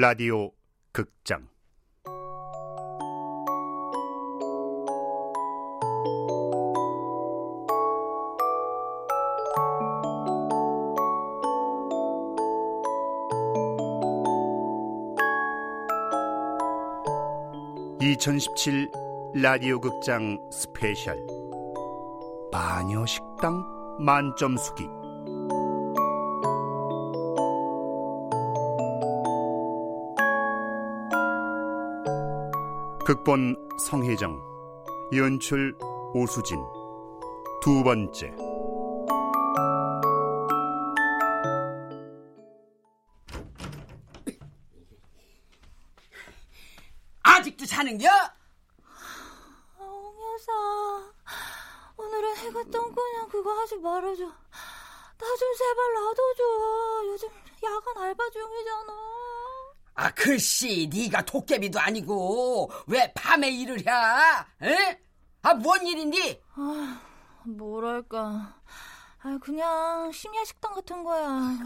라디오 극장. (2017) 라디오 극장 스페셜. 마녀 식당 만점 수기 극본 성혜정 연출 오수진. 두 번째 글씨 네가 도깨비도 아니고 왜 밤에 일을 해? 에? 아 뭔 일인디? 아 뭐랄까 아 그냥 심야 식당 같은 거야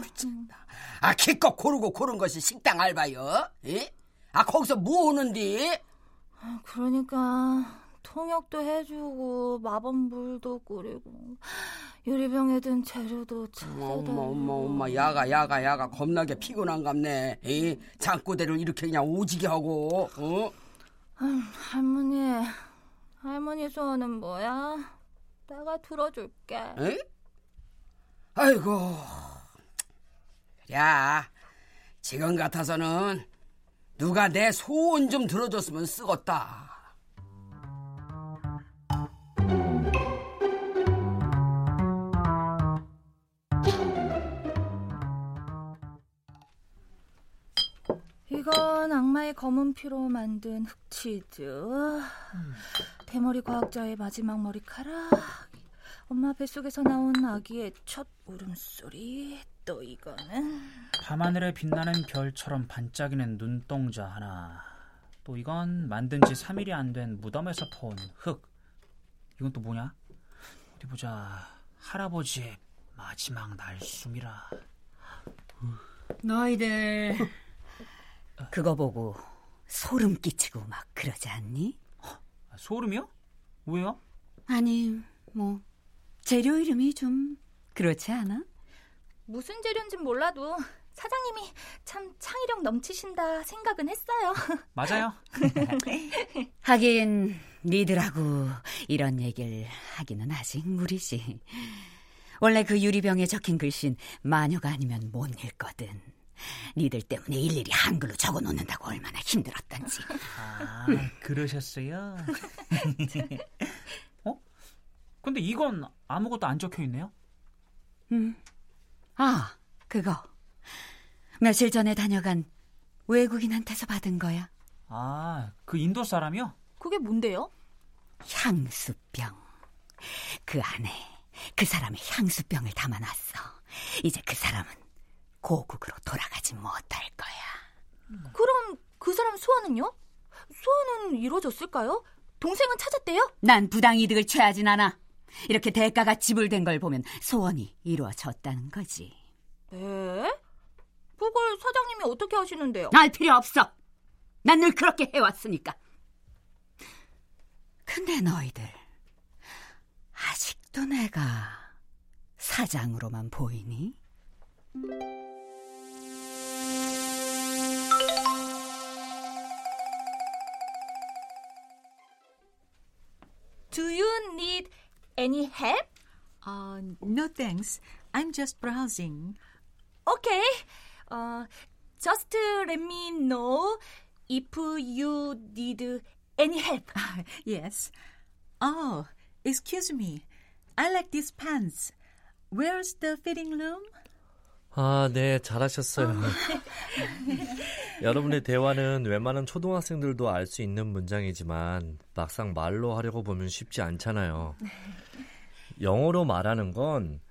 아 기껏 고르고 고른 것이 식당 알바요? 에? 아 거기서 뭐 하는디? 아, 그러니까 통역도 해주고 마법물도 끓이고 유리병에 든 재료도 찾아다 엄마 엄마 엄마 야가 야가 야가 겁나게 피곤한갑네 에? 장꼬대를 이렇게 그냥 오지게 하고 어? 음, 할머니 할머니 소원은 뭐야? 내가 들어줄게 에? 아이고 야 지금 같아서는 누가 내 소원 좀 들어줬으면 쓰겄다 검은 피로 만든 흑치즈. 대머리 과학자의 마지막 머리카락. 엄마 뱃속에서 나온 아기의 첫 울음소리. 또 이거는? 밤하늘에 빛나는 별처럼 반짝이는 눈동자 하나. 또 이건 만든 지 3일이 안 된 무덤에서 퍼온 흙. 이건 또 뭐냐? 어디 보자. 할아버지의 마지막 날숨이라. 너희들 그거 보고 소름 끼치고 막 그러지 않니? 아, 소름이요? 왜요? 아니 뭐 재료 이름이 좀 그렇지 않아? 무슨 재료인진 몰라도 사장님이 참 창의력 넘치신다 생각은 했어요 맞아요 하긴 니들하고 이런 얘기를 하기는 아직 무리지 원래 그 유리병에 적힌 글씨는 마녀가 아니면 못 읽거든 니들 때문에 일일이 한글로 적어 놓는다고 얼마나 힘들었던지 아 그러셨어요 어? 근데 이건 아무것도 안 적혀 있네요 음. 아 그거 며칠 전에 다녀간 외국인한테서 받은 거야 아 그 인도 사람이요? 그게 뭔데요? 향수병 그 안에 그 사람의 향수병을 담아놨어 이제 그 사람은 고국으로 돌아가지 못할 거야 그럼 그 사람 소원은요? 소원은 이루어졌을까요? 동생은 찾았대요? 난 부당 이득을 취하진 않아 이렇게 대가가 지불된 걸 보면 소원이 이루어졌다는 거지 네? 그걸 사장님이 어떻게 하시는데요? 알 필요 없어 난 늘 그렇게 해왔으니까 근데 너희들 아직도 내가 사장으로만 보이니? Do you need any help? Uh, no thanks. I'm just browsing. Okay. Uh, just let me know if you need any help. yes. Oh, excuse me. I like these pants. Where's the fitting room? 아, 네, 잘하셨어요. 여러분의 대화는 웬만한 초등학생들도 알 수 있는 문장이지만 막상 말로 하려고 보면 쉽지 않잖아요. 영어로 말하는 건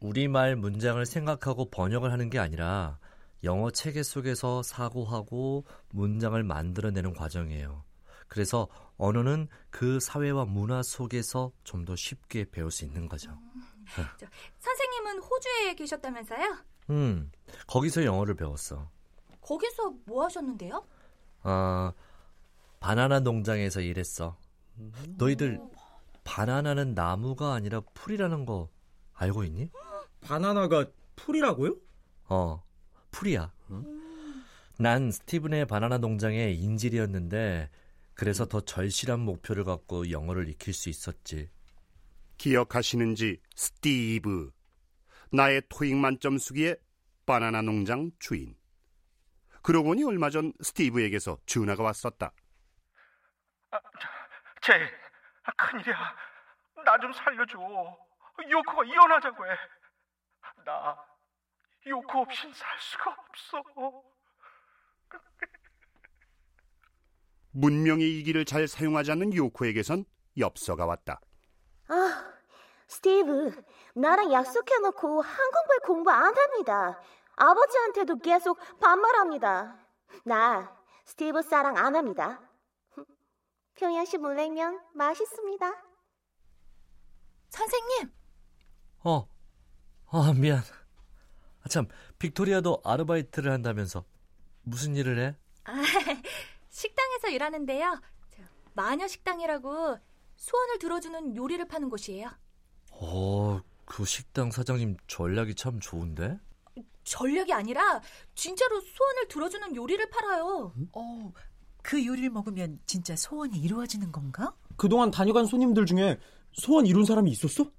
우리말 문장을 생각하고 번역을 하는 게 아니라 영어 체계 속에서 사고하고 문장을 만들어내는 과정이에요. 그래서 언어는 그 사회와 문화 속에서 좀 더 쉽게 배울 수 있는 거죠. 선생님은 호주에 계셨다면서요? 음, 거기서 영어를 배웠어. 거기서 뭐 하셨는데요? 아, 바나나 농장에서 일했어. 너희들 바나나는 나무가 아니라 풀이라는 거 알고 있니? 바나나가 풀이라고요? 어, 풀이야. 난 스티븐의 바나나 농장의 인질이었는데 그래서 더 절실한 목표를 갖고 영어를 익힐 수 있었지. 기억하시는지 스티브 나의 토익 만점 수기의 바나나 농장 주인 그러고 보니 얼마 전 스티브에게서 전화가 왔었다 제 아, 큰일이야. 나 좀 살려줘. 요코가 이혼하자고 해. 나 요코 없인 살 수가 없어. 문명의 이기를 잘 사용하지 않는 요코에게선 엽서가 왔다 아, 스티브, 나랑 약속해놓고 한국말 공부 안 합니다. 아버지한테도 계속 반말합니다. 나 스티브 사랑 안 합니다. 평양시 물냉면 맛있습니다. 선생님, 어, 아 미안. 아, 참, 빅토리아도 아르바이트를 한다면서 무슨 일을 해? 아, 식당에서 일하는데요. 저, 마녀 식당이라고 소원을 들어주는 요리를 파는 곳이에요. 어, 그 식당 사장님 전략이 참 좋은데? 전략이 아니라 진짜로 소원을 들어주는 요리를 팔아요. 어, 그 요리를 먹으면 진짜 소원이 이루어지는 건가? 그동안 다녀간 손님들 중에 소원 이룬 사람이 있었어?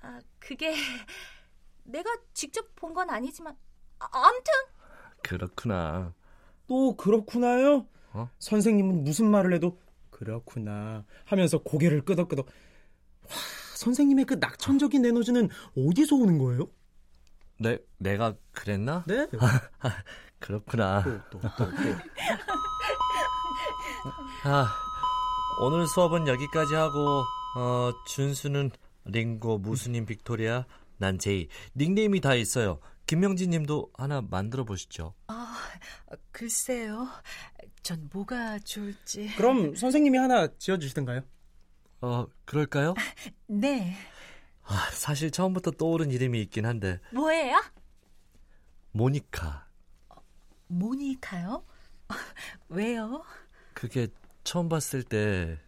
아, 그게 내가 직접 본 건 아니지만 아, 암튼 그렇구나. 또 그렇구나요? 어? 선생님은 무슨 말을 해도 그렇구나 하면서 고개를 끄덕끄덕. 와, 선생님의 그 낙천적인 에너지는 어디서 오는 거예요? 내, 내가 그랬나? 네. 그렇구나. 또, 또, 또, 또. 아, 오늘 수업은 여기까지 하고, 어, 준수는 링고, 무수님 빅토리아, 난 제이. 닉네임이 다 있어요. 김명진 님도 하나 만들어 보시죠. 아, 글쎄요. 전 뭐가 좋을지. 그럼 선생님이 하나 지어 주시던가요? 어, 그럴까요? 네. 아, 사실 처음부터 떠오른 이름이 있긴 한데, 뭐예요? 모니카. 모니카요? 왜요? 그게 처음 봤을 때,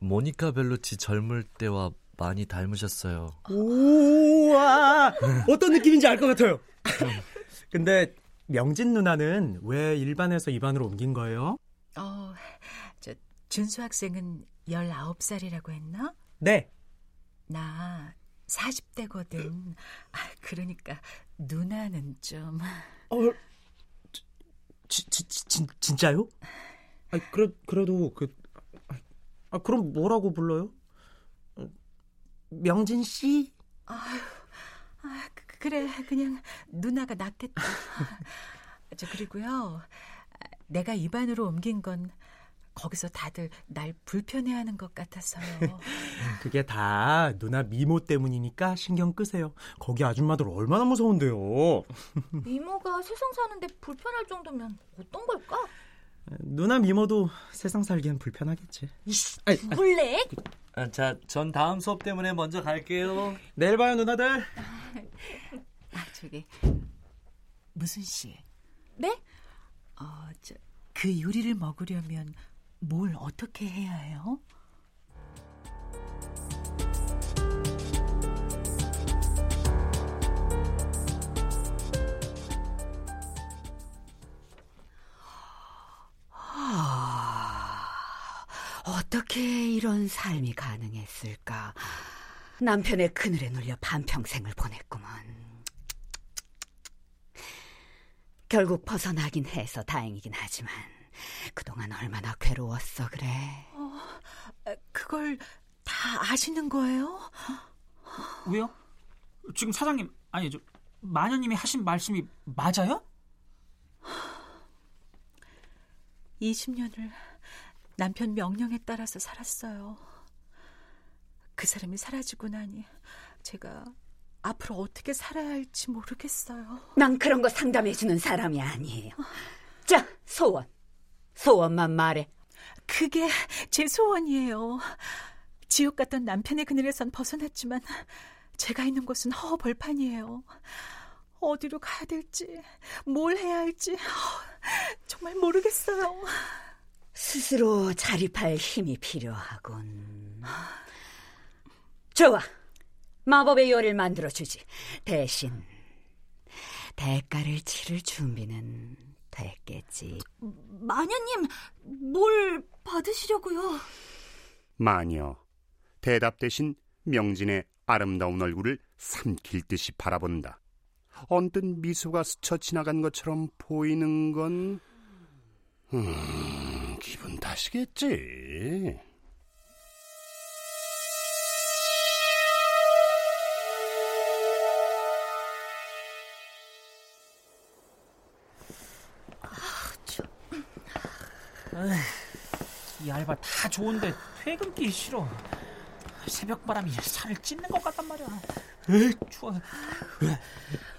모니카 벨루치 젊을 때와 많이 닮으셨어요. 우와 어떤 느낌인지 알 것 같아요. 근데 명진 누나는 왜 일반에서 입안으로 옮긴 거예요? 어, 저 준수 학생은 19살이라고 했나? 네. 나 40대거든. 아, 그러니까 누나는 좀 어, 지, 지, 지, 진짜요? 아, 그래 그래도 그 아, 그럼 뭐라고 불러요? 어, 명진 씨? 아, 그- 그래 그냥 누나가 낫겠다. 저 그리고요. 내가 입안으로 옮긴 건 거기서 다들 날 불편해하는 것 같아서요. 그게 다 누나 미모 때문이니까 신경 끄세요. 거기 아줌마들 얼마나 무서운데요. 미모가 세상 사는데 불편할 정도면 어떤 걸까? 누나 미모도 세상 살기엔 불편하겠지. 몰래? 아, 자, 전 다음 수업 때문에 먼저 갈게요. 내일 봐요 누나들. 아, 저기 무슨 씨? 네? 어, 저, 그 요리를 먹으려면 뭘 어떻게 해야 해요? 아, 어떻게 이런 삶이 가능했을까? 남편의 그늘에 눌려 반평생을 보냈구먼. 결국 벗어나긴 해서 다행이긴 하지만 그동안 얼마나 괴로웠어 그래. 아, 그걸 다 아시는 거예요? 왜요? 지금 사장님 아니 저 마녀님이 하신 말씀이 맞아요? 20년을 남편 명령에 따라서 살았어요. 그 사람이 사라지고 나니 제가 앞으로 어떻게 살아야 할지 모르겠어요. 난 그런 거 상담해주는 사람이 아니에요. 자, 소원. 소원만 말해. 그게 제 소원이에요. 지옥 같던 남편의 그늘에선 벗어났지만 제가 있는 곳은 허허벌판이에요. 어디로 가야 될지, 뭘 해야 할지 정말 모르겠어요. 스스로 자립할 힘이 필요하군. 좋아. 마법의 요리를 만들어 주지. 대신 대가를 치를 준비는 됐겠지. 마녀님, 뭘 받으시려고요? 마녀 대답 대신 명진의 아름다운 얼굴을 삼킬 듯이 바라본다. 언뜻 미소가 스쳐 지나간 것처럼 보이는 건 음, 기분 탓이겠지. 에이, 이 알바 다 좋은데 퇴근길 싫어. 새벽 바람이 살을 찢는 것 같단 말이야. 에이, 추워.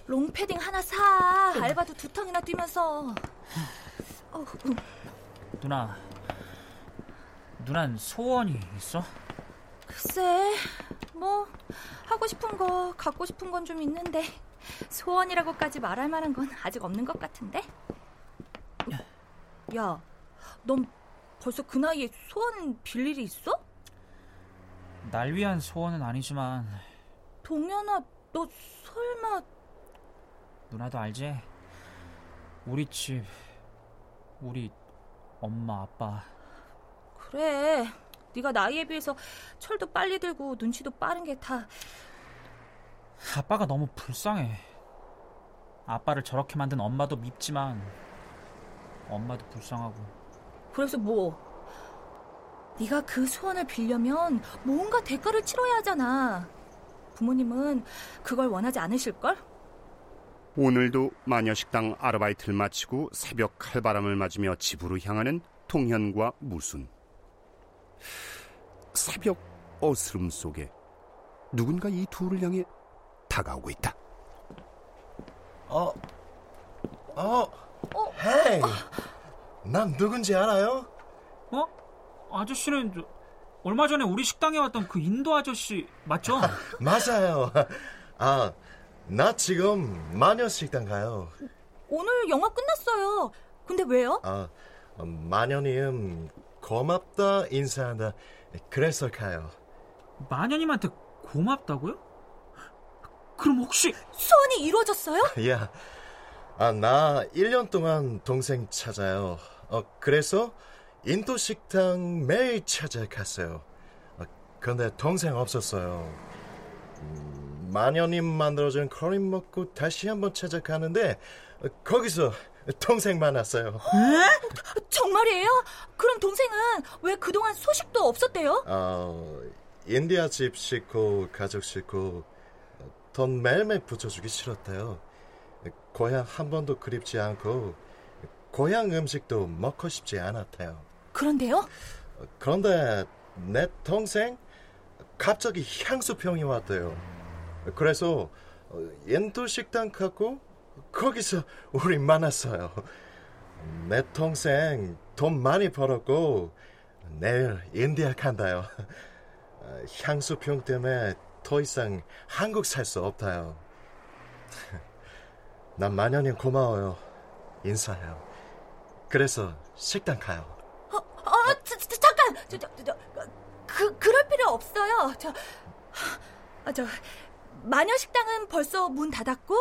롱패딩 하나 사. 알바도 두 턴이나 뛰면서. 어, 음. 누나, 누난 소원이 있어? 글쎄, 뭐 하고 싶은 거, 갖고 싶은 건 좀 있는데 소원이라고까지 말할 만한 건 아직 없는 것 같은데. 야, 넌 벌써 그 나이에 소원 빌 일이 있어? 날 위한 소원은 아니지만 동현아, 너 설마 누나도 알지? 우리 집, 우리 엄마 아빠 그래. 네가 나이에 비해서 철도 빨리 들고 눈치도 빠른 게 다 아빠가 너무 불쌍해. 아빠를 저렇게 만든 엄마도 밉지만 엄마도 불쌍하고 그래서 뭐? 네가 그 소원을 빌려면 뭔가 대가를 치러야 하잖아. 부모님은 그걸 원하지 않으실걸? 오늘도 마녀식당 아르바이트를 마치고 새벽 칼바람을 맞으며 집으로 향하는 동현과 무순. 새벽 어스름 속에 누군가 이 둘을 향해 다가오고 있다. 어, 어, 헤이, 난 누군지 알아요? 어? 아저씨는 저, 얼마 전에 우리 식당에 왔던 그 인도 아저씨 맞죠? 맞아요. 아, 나 지금 마녀 식당 가요. 오늘 영화 끝났어요. 근데 왜요? 아, 어, 마녀님 고맙다 인사한다. 그래서 가요. 마녀님한테 고맙다고요? 그럼 혹시 소원이 이루어졌어요? 야, 아, 나 1년 동안 동생 찾아요. 어, 그래서 인도 식당 매일 찾아갔어요. 어, 근데 동생 없었어요. 음, 마녀님 만들어준 커리 먹고 다시 한번 찾아가는데 어, 거기서 동생 만났어요. 정말이에요? 그럼 동생은 왜 그동안 소식도 없었대요? 어, 인디아 집 식구, 가족 식구 돈 매일매일 붙여주기 싫었대요. 고향 한 번도 그립지 않고 고향 음식도 먹고 싶지 않았대요. 그런데요? 그런데 내 동생 갑자기 향수병이 왔대요. 그래서 인도 식당 가고 거기서 우리 만났어요. 내 동생 돈 많이 벌었고 내일 인디아 간다요. 향수병 때문에 더 이상 한국 살 수 없다요. 난 마녀님 고마워요. 인사해요. 그래서 식당 가요. 어, 어 저, 저, 잠깐! 저, 저, 저, 그, 그럴 필요 없어요. 저, 아, 저, 마녀 식당은 벌써 문 닫았고,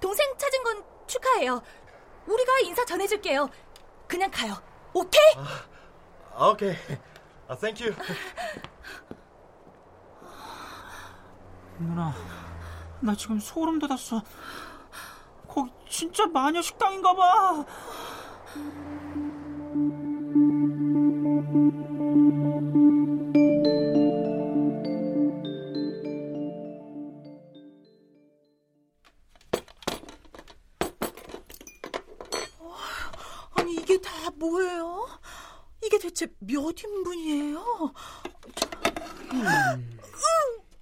동생 찾은 건 축하해요. 우리가 인사 전해줄게요. 그냥 가요. 오케이? 아, 오케이. 아, thank you. 누나, 나 지금 소름 돋았어. 거기 진짜 마녀 식당인가 봐. 아니 이게 다 뭐예요? 이게 대체 몇 인분이에요? 음.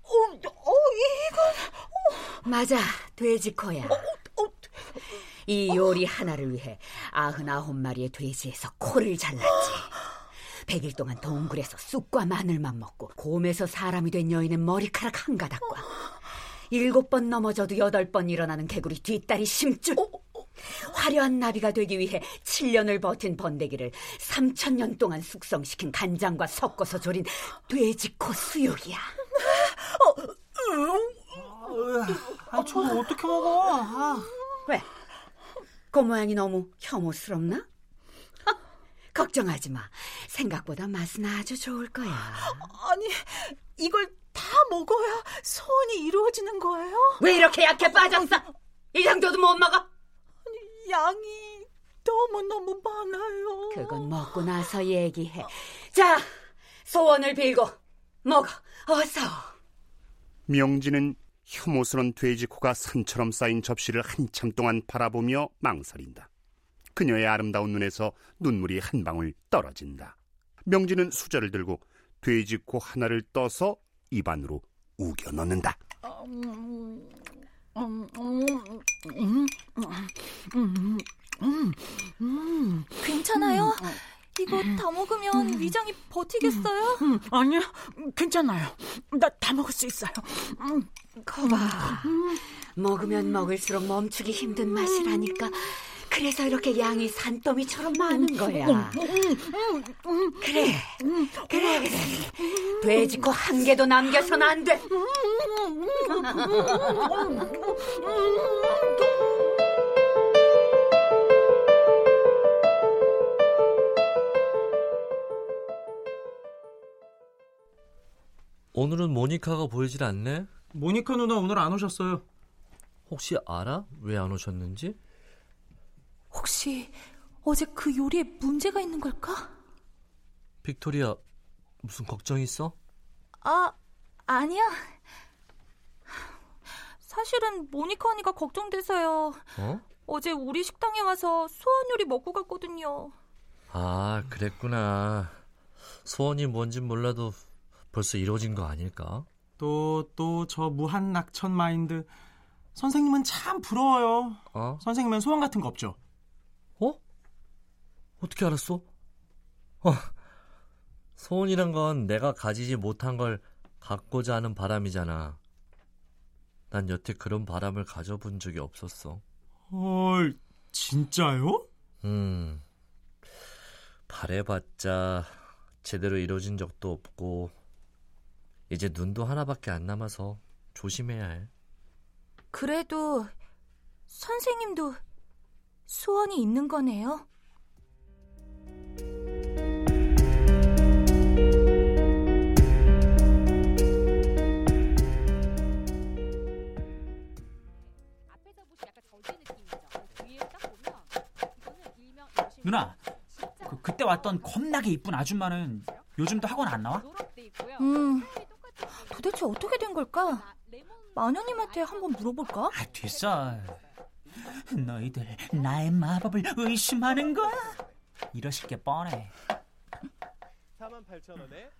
어, 어, 이건 맞아, 돼지코야. 어, 어, 이 요리 하나를 위해 아흔아홉 마리의 돼지에서 코를 잘랐지. 백일 동안 동굴에서 쑥과 마늘만 먹고 곰에서 사람이 된 여인의 머리카락 한 가닥과 일곱 번 넘어져도 여덟 번 일어나는 개구리 뒷다리 심줄. 어? 화려한 나비가 되기 위해 7년을 버틴 번데기를 3천 년 동안 숙성시킨 간장과 섞어서 조린 돼지코 수육이야. 어, 아, 저거 어떻게 먹어? 아. 왜? 그 모양이 너무 혐오스럽나? 걱정하지 마. 생각보다 맛은 아주 좋을 거야. 아니, 이걸 다 먹어야 소원이 이루어지는 거예요? 왜 이렇게 약해 빠졌어? 이 정도도 못 먹어? 아니, 양이 너무너무 많아요. 그건 먹고 나서 얘기해. 자, 소원을 빌고 먹어. 어서. 명진은 혐오스런 돼지 코가 산처럼 쌓인 접시를 한참 동안 바라보며 망설인다. 그녀의 아름다운 눈에서 눈물이 한 방울 떨어진다. 명진은 수저를 들고 돼지 코 하나를 떠서 입안으로 우겨 넣는다. 괜찮아요? 이거 다 먹으면 위장이 버티겠어요? 음, 아니요, 괜찮아요. 나 다 먹을 수 있어요. 거봐. 먹으면 먹을수록 멈추기 힘든 맛이라니까. 그래서 이렇게 양이 산더미처럼 많은 거야. 그래, 그래, 그래. 돼지코 한 개도 남겨선 안 돼. 오늘은 모니카가 보이질 않네? 모니카 누나 오늘 안 오셨어요. 혹시 알아? 왜 안 오셨는지? 혹시 어제 그 요리에 문제가 있는 걸까? 빅토리아, 무슨 걱정 있어? 아, 아니야. 사실은 모니카 언니가 걱정돼서요. 어? 어제 우리 식당에 와서 소원 요리 먹고 갔거든요. 아, 그랬구나. 소원이 뭔진 몰라도 벌써 이루어진 거 아닐까? 또, 또 저 무한 낙천 마인드. 선생님은 참 부러워요. 어? 선생님은 소원 같은 거 없죠? 어? 어떻게 알았어? 어, 소원이란 건 내가 가지지 못한 걸 갖고자 하는 바람이잖아. 난 여태 그런 바람을 가져본 적이 없었어. 헐, 진짜요? 음, 바래봤자 제대로 이루어진 적도 없고, 이제 눈도 하나밖에 안 남아서 조심해야 해. 그래도 선생님도 소원이 있는 거네요. 누나, 그, 그때 왔던 겁나게 이쁜 아줌마는 요즘도 학원 안 나와? 음, 도대체 어떻게 된 걸까? 마녀님한테 한번 물어볼까? 아, 됐어. 너희들 나의 마법을 의심하는 거야? 이러실 게 뻔해. 48,000원에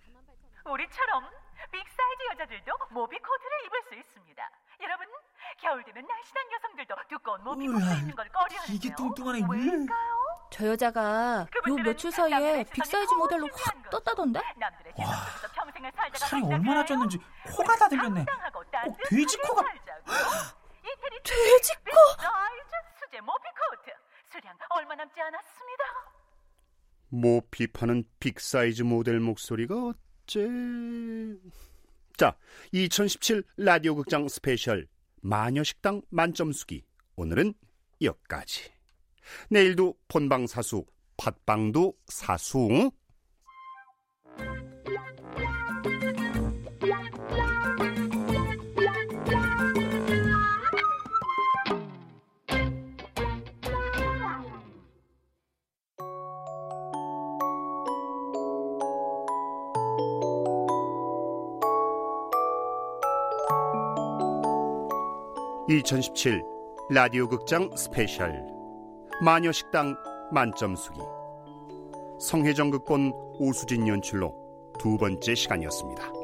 우리처럼 big size 여자들도 모피 코트를 입을 수 있습니다. 여러분, 겨울 되면 날씬한 여성들도 두꺼운 모피 코트 입는 걸 꺼려하는데요. 이게 뚱뚱하네. 왜일까요? 저 여자가 요 며칠 사이에 빅사이즈 모델로 확 떴다던데? 남들의 평생을 살이 얼마나 쪘는지 코가 다 들렸네. 따뜻한 돼지 코가. 돼지 코! 모비. 뭐 비판은 빅사이즈 모델 목소리가 어째... 자, 2017 라디오 극장 스페셜 마녀식당 만점수기 오늘은 여기까지. 내일도 본방 사수, 팟빵도 사수. (2017) 라디오 극장 스페셜 마녀식당 만점수기 성혜정 극본 오수진 연출로 두 번째 시간이었습니다.